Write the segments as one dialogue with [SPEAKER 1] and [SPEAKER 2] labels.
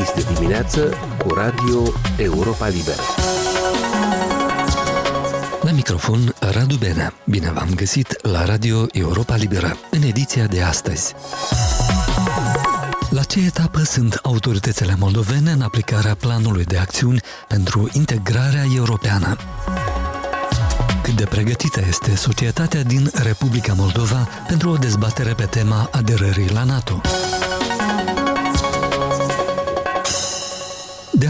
[SPEAKER 1] Este dimineață cu Radio Europa Liberă.
[SPEAKER 2] La microfon, Radu Benea. Bine v-am găsit la Radio Europa Liberă, în ediția de astăzi. La ce etapă sunt autoritățile moldovene în aplicarea planului de acțiuni pentru integrarea europeană? Cât de pregătită este societatea din Republica Moldova pentru o dezbatere pe tema aderării la NATO?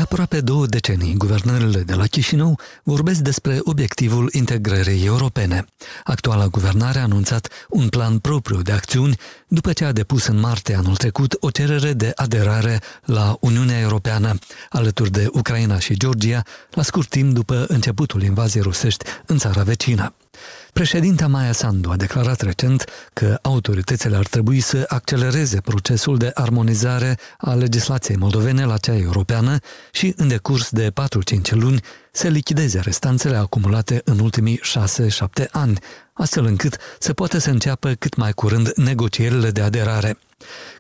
[SPEAKER 2] Aproape două decenii, guvernările de la Chișinău vorbesc despre obiectivul integrării europene. Actuala guvernare a anunțat un plan propriu de acțiuni după ce a depus în martie anul trecut o cerere de aderare la Uniunea Europeană, alături de Ucraina și Georgia, la scurt timp după începutul invaziei rusești în țara vecină. Președinta Maia Sandu a declarat recent că autoritățile ar trebui să accelereze procesul de armonizare a legislației moldovene la cea europeană și, în decurs de 4-5 luni, să lichideze restanțele acumulate în ultimii 6-7 ani, astfel încât să poată să înceapă cât mai curând negocierile de aderare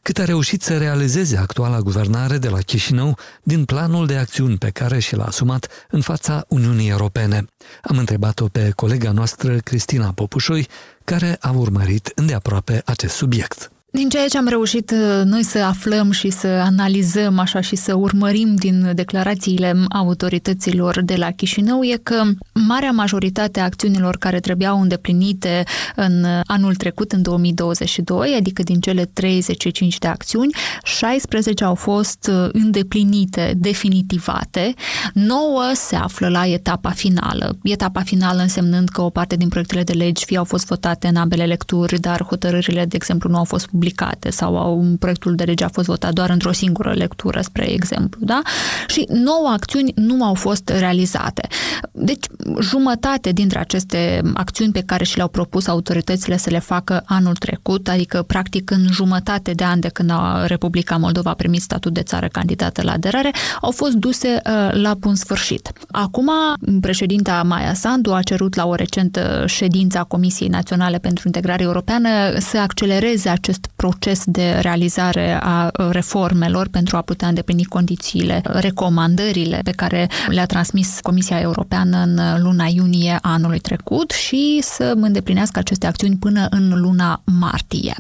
[SPEAKER 2] cât a reușit să realizeze actuala guvernare de la Chișinău din planul de acțiuni pe care și l-a asumat în fața Uniunii Europene. Am întrebat-o pe colega noastră Cristina Popușoi, care a urmărit îndeaproape acest subiect.
[SPEAKER 3] Din ceea ce am reușit uh, noi să aflăm și să analizăm așa și să urmărim din declarațiile autorităților de la Chișinău e că marea majoritate a acțiunilor care trebuiau îndeplinite în anul trecut, în 2022, adică din cele 35 de acțiuni, 16 au fost uh, îndeplinite, definitivate, 9 se află la etapa finală. Etapa finală însemnând că o parte din proiectele de legi fie au fost votate în ambele lecturi, dar hotărârile, de exemplu, nu au fost publicate sau un proiectul de lege a fost votat doar într-o singură lectură, spre exemplu, da? Și nouă acțiuni nu au fost realizate. Deci, jumătate dintre aceste acțiuni pe care și le-au propus autoritățile să le facă anul trecut, adică practic în jumătate de an de când a Republica Moldova a primit statut de țară candidată la aderare, au fost duse uh, la bun sfârșit. Acum, președinta Maia Sandu a cerut la o recentă ședință a Comisiei Naționale pentru Integrare Europeană să accelereze acest proces de realizare a reformelor pentru a putea îndeplini condițiile, recomandările pe care le-a transmis Comisia Europeană în luna iunie anului trecut și să îndeplinească aceste acțiuni până în luna martie.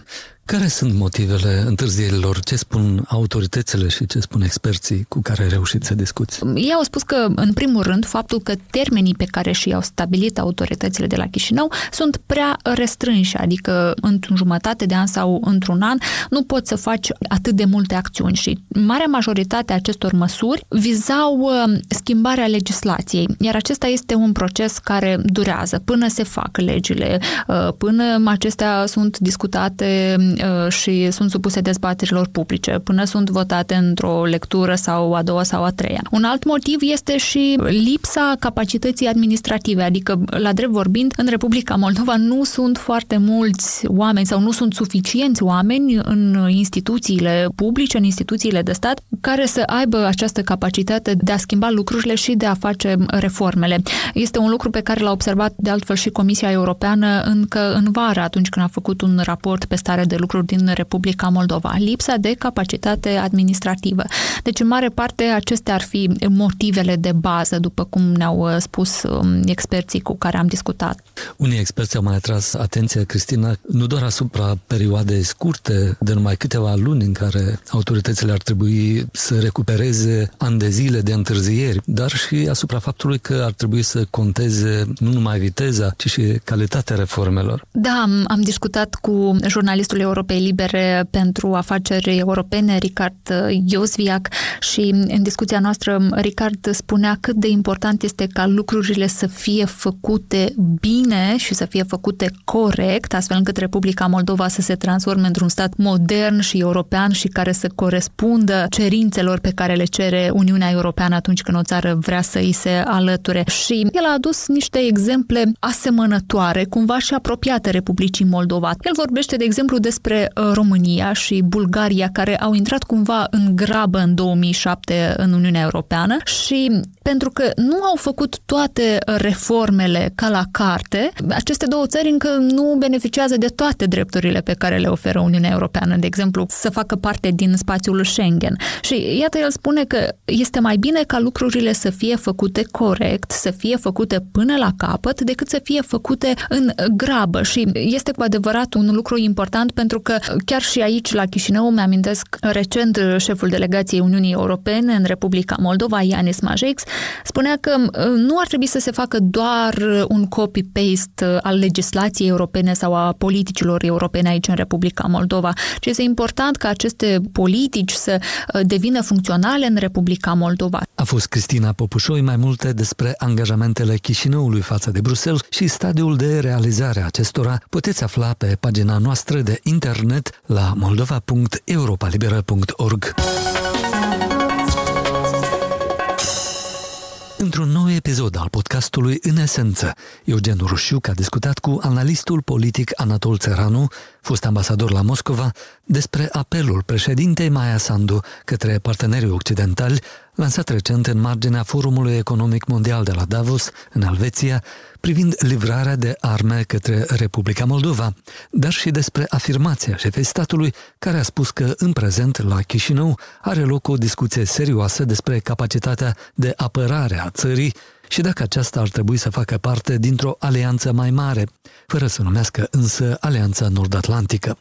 [SPEAKER 2] Care sunt motivele întârzierilor? Ce spun autoritățile și ce spun experții cu care ai reușit să discuți?
[SPEAKER 3] Ei au spus că, în primul rând, faptul că termenii pe care și-au stabilit autoritățile de la Chișinău sunt prea restrânși, adică într-un jumătate de an sau într-un an nu poți să faci atât de multe acțiuni și marea majoritate a acestor măsuri vizau uh, schimbarea legislației, iar acesta este un proces care durează până se fac legile, uh, până acestea sunt discutate Uh, și sunt supuse dezbaterilor publice, până sunt votate într-o lectură sau a doua sau a treia. Un alt motiv este și lipsa capacității administrative, adică, la drept vorbind, în Republica Moldova nu sunt foarte mulți oameni sau nu sunt suficienți oameni în instituțiile publice, în instituțiile de stat, care să aibă această capacitate de a schimba lucrurile și de a face reformele. Este un lucru pe care l-a observat de altfel și Comisia Europeană încă în vară, atunci când a făcut un raport pe stare de lucruri din Republica Moldova. Lipsa de capacitate administrativă. Deci, în mare parte, acestea ar fi motivele de bază, după cum ne-au uh, spus um, experții cu care am discutat.
[SPEAKER 2] Unii experți au mai atras atenția, Cristina, nu doar asupra perioadei scurte, de numai câteva luni în care autoritățile ar trebui să recupereze ani de zile de întârzieri, dar și asupra faptului că ar trebui să conteze nu numai viteza, ci și calitatea reformelor.
[SPEAKER 3] Da, am discutat cu jurnalistul Europei Libere pentru Afaceri Europene, Ricard Iosviac, și în discuția noastră Ricard spunea cât de important este ca lucrurile să fie făcute bine și să fie făcute corect, astfel încât Republica Moldova să se transforme într-un stat modern și european și care să corespundă cerințelor pe care le cere Uniunea Europeană atunci când o țară vrea să îi se alăture. Și el a adus niște exemple asemănătoare, cumva și apropiate Republicii Moldova. El vorbește, de exemplu, despre despre uh, România și Bulgaria, care au intrat cumva în grabă în 2007 în Uniunea Europeană și pentru că nu au făcut toate reformele ca la carte, aceste două țări încă nu beneficiază de toate drepturile pe care le oferă Uniunea Europeană, de exemplu, să facă parte din spațiul Schengen. Și iată, el spune că este mai bine ca lucrurile să fie făcute corect, să fie făcute până la capăt, decât să fie făcute în grabă. Și este cu adevărat un lucru important pentru că chiar și aici, la Chișinău, mi-amintesc recent șeful delegației Uniunii Europene în Republica Moldova, Ianis Majex, spunea că nu ar trebui să se facă doar un copy-paste al legislației europene sau a politicilor europene aici în Republica Moldova, ci este important ca aceste politici să devină funcționale în Republica Moldova.
[SPEAKER 2] A fost Cristina Popușoi mai multe despre angajamentele Chișinăului față de Bruxelles și stadiul de realizare a acestora puteți afla pe pagina noastră de internet la moldova.europalibera.org. Într-un nou episod al podcastului În Esență, Eugen Rușiuc a discutat cu analistul politic Anatol Țăranu, fost ambasador la Moscova, despre apelul președintei Maia Sandu către partenerii occidentali lansat recent în marginea Forumului Economic Mondial de la Davos, în Elveția, privind livrarea de arme către Republica Moldova, dar și despre afirmația șefei statului, care a spus că în prezent la Chișinău are loc o discuție serioasă despre capacitatea de apărare a țării și dacă aceasta ar trebui să facă parte dintr-o alianță mai mare, fără să numească însă Alianța Nord-Atlantică.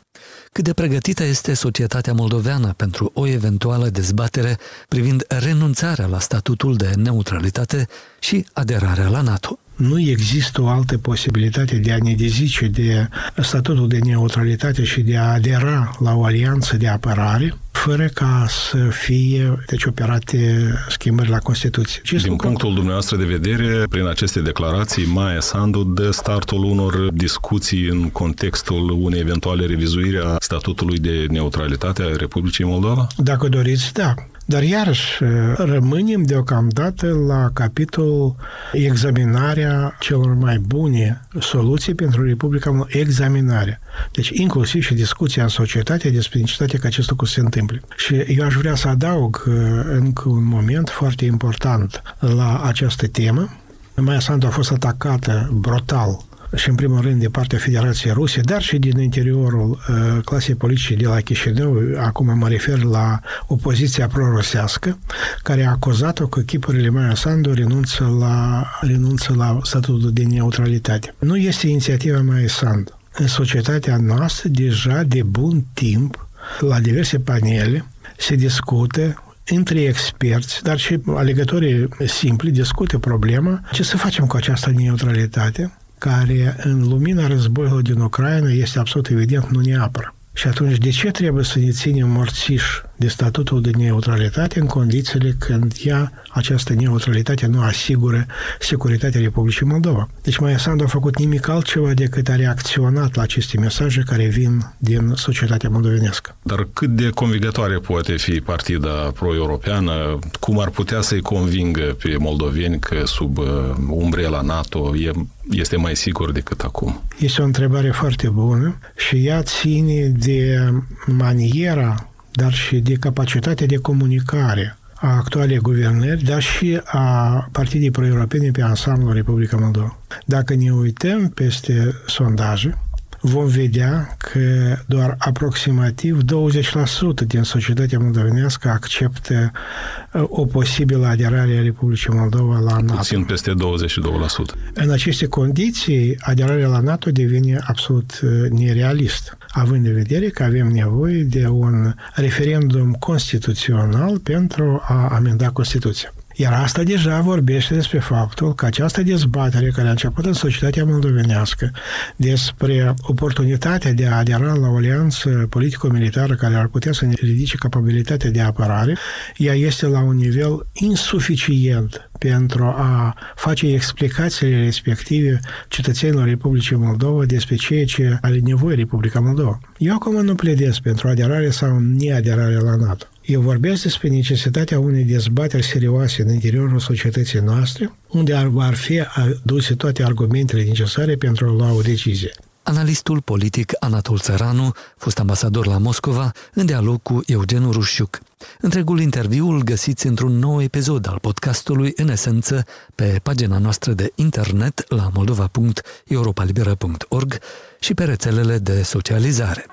[SPEAKER 2] Cât de pregătită este societatea moldoveană pentru o eventuală dezbatere privind renunțarea la statutul de neutralitate și aderarea la NATO
[SPEAKER 4] nu există o altă posibilitate de a ne dezice de statutul de neutralitate și de a adera la o alianță de apărare fără ca să fie deci, operate schimbări la Constituție.
[SPEAKER 5] Ce Din punctul dumneavoastră de vedere, prin aceste declarații, Maia Sandu dă startul unor discuții în contextul unei eventuale revizuiri a statutului de neutralitate a Republicii Moldova?
[SPEAKER 4] Dacă doriți, da. Dar iarăși rămânem deocamdată la capitolul examinarea celor mai bune soluții pentru Republica Moldova. Examinarea. Deci inclusiv și discuția în societate despre necesitatea ca acest lucru se întâmple. Și eu aș vrea să adaug uh, încă un moment foarte important la această temă. Maia Sandu a fost atacată brutal și în primul rând de partea Federației Ruse, dar și din interiorul uh, clasei politice de la Chișinău, acum mă refer la opoziția pro-rusească, care a acuzat-o că chipurile Maia Sandu renunță la, renunță la statutul de neutralitate. Nu este inițiativa Maia Sandu. În societatea noastră, deja de bun timp, la diverse panele, se discută între experți, dar și alegătorii simpli discută problema ce să facem cu această neutralitate care în lumina războiului din Ucraina este absolut evident nu ne apără. Și atunci, de ce trebuie să ne ținem morțiși de statutul de neutralitate în condițiile când ea, această neutralitate, nu asigură securitatea Republicii Moldova? Deci Maia Sandu a făcut nimic altceva decât a reacționat la aceste mesaje care vin din societatea moldovenească.
[SPEAKER 5] Dar cât de convingătoare poate fi partida pro-europeană? Cum ar putea să-i convingă pe moldoveni că sub uh, umbrela NATO e este mai sigur decât acum?
[SPEAKER 4] Este o întrebare foarte bună și ea ține de maniera, dar și de capacitatea de comunicare a actualei guvernări, dar și a partidei pro-europene pe ansamblul Republica Moldova. Dacă ne uităm peste sondaje, vom vedea că doar aproximativ 20% din societatea moldovenească acceptă uh, o posibilă aderare a Republicii Moldova la NATO.
[SPEAKER 5] Puțin peste 22%.
[SPEAKER 4] În aceste condiții, aderarea la NATO devine absolut uh, nerealist, având în vedere că avem nevoie de un referendum constituțional pentru a amenda Constituția. Iar asta deja vorbește despre faptul că această dezbatere care a început în societatea moldovenească despre oportunitatea de a adera la o alianță politico-militară care ar putea să ne ridice capabilitatea de apărare, ea este la un nivel insuficient pentru a face explicațiile respective cetățenilor Republicii Moldova despre ceea ce are nevoie Republica Moldova. Eu acum nu pledez pentru aderare sau neaderare la NATO. Eu vorbesc despre necesitatea unei dezbateri serioase în interiorul societății noastre, unde ar, ar fi aduse toate argumentele necesare pentru a lua o decizie.
[SPEAKER 2] Analistul politic Anatol Țăranu, fost ambasador la Moscova, în dialog cu Eugen Rușiuc. Întregul interviu îl găsiți într-un nou episod al podcastului, în esență, pe pagina noastră de internet la moldova.europalibera.org și pe rețelele de socializare.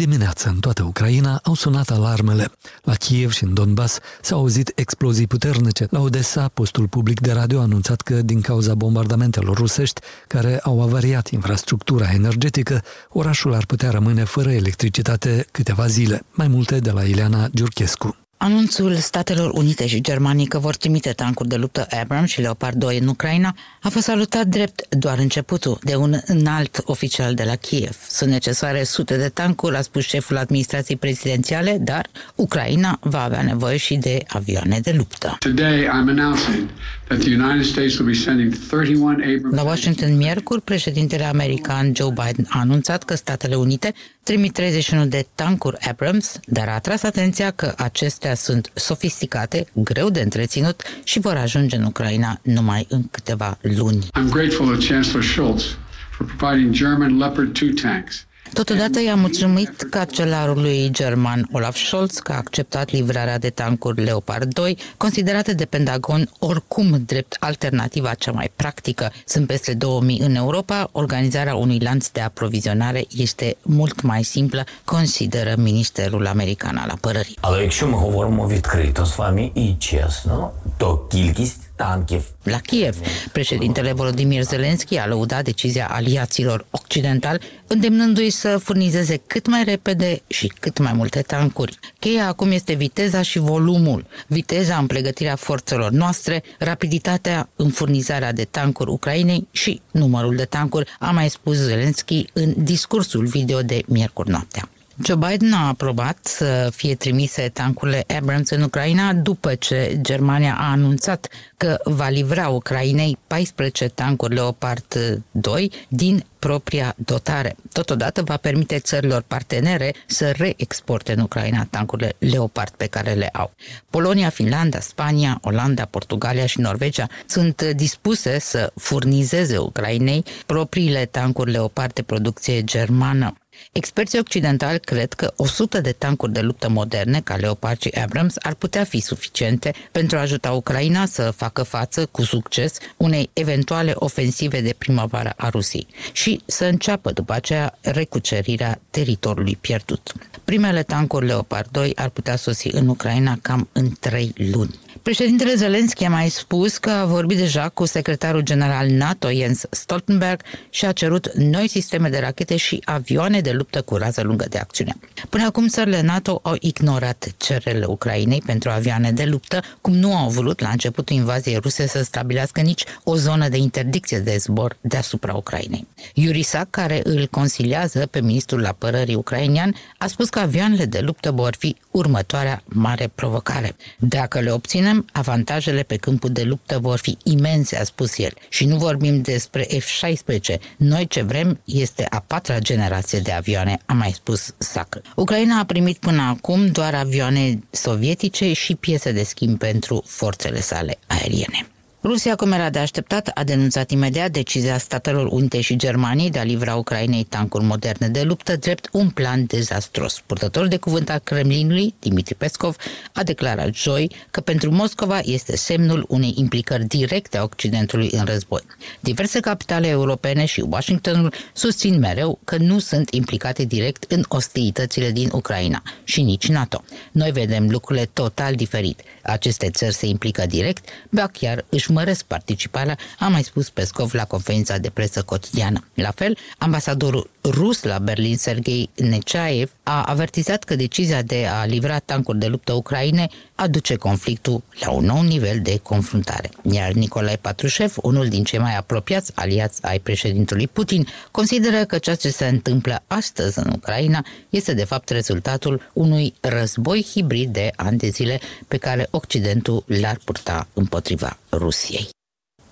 [SPEAKER 2] Dimineață, în toată Ucraina, au sunat alarmele. La Kiev și în Donbass s-au auzit explozii puternice. La Odessa, postul public de radio a anunțat că, din cauza bombardamentelor rusești, care au avariat infrastructura energetică, orașul ar putea rămâne fără electricitate câteva zile. Mai multe de la Ileana Giurchescu.
[SPEAKER 6] Anunțul Statelor Unite și Germanii că vor trimite tancuri de luptă Abrams și Leopard 2 în Ucraina a fost salutat drept doar începutul de un înalt oficial de la Kiev. Sunt necesare sute de tancuri, a spus șeful administrației prezidențiale, dar Ucraina va avea nevoie și de avioane de luptă.
[SPEAKER 7] Today I'm announcing that the United States will be sending 31 Abrams
[SPEAKER 6] La Washington, miercuri, președintele american Joe Biden a anunțat că Statele Unite trimit 31 de tancuri Abrams, dar a atras atenția că acestea sunt sofisticate, greu de întreținut și vor ajunge în Ucraina numai în câteva luni.
[SPEAKER 7] I'm grateful to Chancellor Schultz for providing German Leopard 2 tanks.
[SPEAKER 6] Totodată i-a mulțumit cancelarului german Olaf Scholz că a acceptat livrarea de tancuri Leopard 2, considerate de Pentagon oricum drept alternativa cea mai practică. Sunt peste 2000 în Europa, organizarea unui lanț de aprovizionare este mult mai simplă, consideră Ministerul American al Apărării.
[SPEAKER 8] Але якщо ми говоримо відкрито з вами і чесно, то кількість da,
[SPEAKER 6] La Kiev, președintele Volodymyr Zelensky a lăudat decizia aliaților occidentali, îndemnându-i să furnizeze cât mai repede și cât mai multe tancuri. Cheia acum este viteza și volumul. Viteza în pregătirea forțelor noastre, rapiditatea în furnizarea de tancuri Ucrainei și numărul de tancuri, a mai spus Zelensky în discursul video de miercuri noaptea. Joe Biden a aprobat să fie trimise tancurile Abrams în Ucraina după ce Germania a anunțat că va livra Ucrainei 14 tancuri Leopard 2 din propria dotare. Totodată va permite țărilor partenere să reexporte în Ucraina tancurile Leopard pe care le au. Polonia, Finlanda, Spania, Olanda, Portugalia și Norvegia sunt dispuse să furnizeze Ucrainei propriile tancuri Leopard de producție germană. Experții occidentali cred că 100 de tancuri de luptă moderne, ca Leopard și Abrams, ar putea fi suficiente pentru a ajuta Ucraina să facă față cu succes unei eventuale ofensive de primăvară a Rusiei și să înceapă după aceea recucerirea teritoriului pierdut. Primele tancuri Leopard 2 ar putea sosi în Ucraina cam în 3 luni. Președintele Zelensky a mai spus că a vorbit deja cu secretarul general NATO Jens Stoltenberg și a cerut noi sisteme de rachete și avioane de luptă cu rază lungă de acțiune. Până acum țările NATO au ignorat cererile Ucrainei pentru avioane de luptă, cum nu au vrut la începutul invaziei ruse să stabilească nici o zonă de interdicție de zbor deasupra Ucrainei. Yuri Sak, care îl consiliază pe ministrul apărării ucrainian, a spus că avioanele de luptă vor fi următoarea mare provocare. Dacă le obținem, avantajele pe câmpul de luptă vor fi imense, a spus el. Și nu vorbim despre F-16. Noi ce vrem este a patra generație de avioane, a mai spus Sac. Ucraina a primit până acum doar avioane sovietice și piese de schimb pentru forțele sale aeriene. Rusia, cum era de așteptat, a denunțat imediat decizia Statelor Unite și Germaniei de a livra Ucrainei tancuri moderne de luptă drept un plan dezastros. Purtătorul de cuvânt al Kremlinului, Dimitri Peskov, a declarat joi că pentru Moscova este semnul unei implicări directe a Occidentului în război. Diverse capitale europene și Washingtonul susțin mereu că nu sunt implicate direct în ostilitățile din Ucraina și nici NATO. Noi vedem lucrurile total diferit. Aceste țări se implică direct, ba chiar își măresc participarea, a mai spus Pescov la conferința de presă cotidiană. La fel, ambasadorul rus la Berlin, Sergei Nechaev, a avertizat că decizia de a livra tancuri de luptă Ucraine aduce conflictul la un nou nivel de confruntare. Iar Nicolae Patrușev, unul din cei mai apropiați aliați ai președintelui Putin, consideră că ceea ce se întâmplă astăzi în Ucraina este de fapt rezultatul unui război hibrid de ani de zile pe care Occidentul l-ar purta împotriva Rusiei.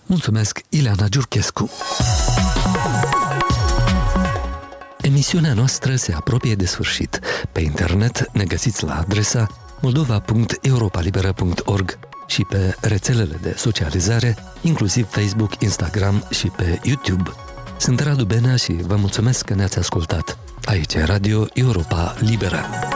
[SPEAKER 2] Mulțumesc, Ileana Giurchescu. Emisiunea noastră se apropie de sfârșit. Pe internet ne găsiți la adresa moldova.europalibera.org și pe rețelele de socializare inclusiv Facebook, Instagram și pe YouTube. Sunt Radu Benea și vă mulțumesc că ne-ați ascultat. Aici e Radio Europa Liberă.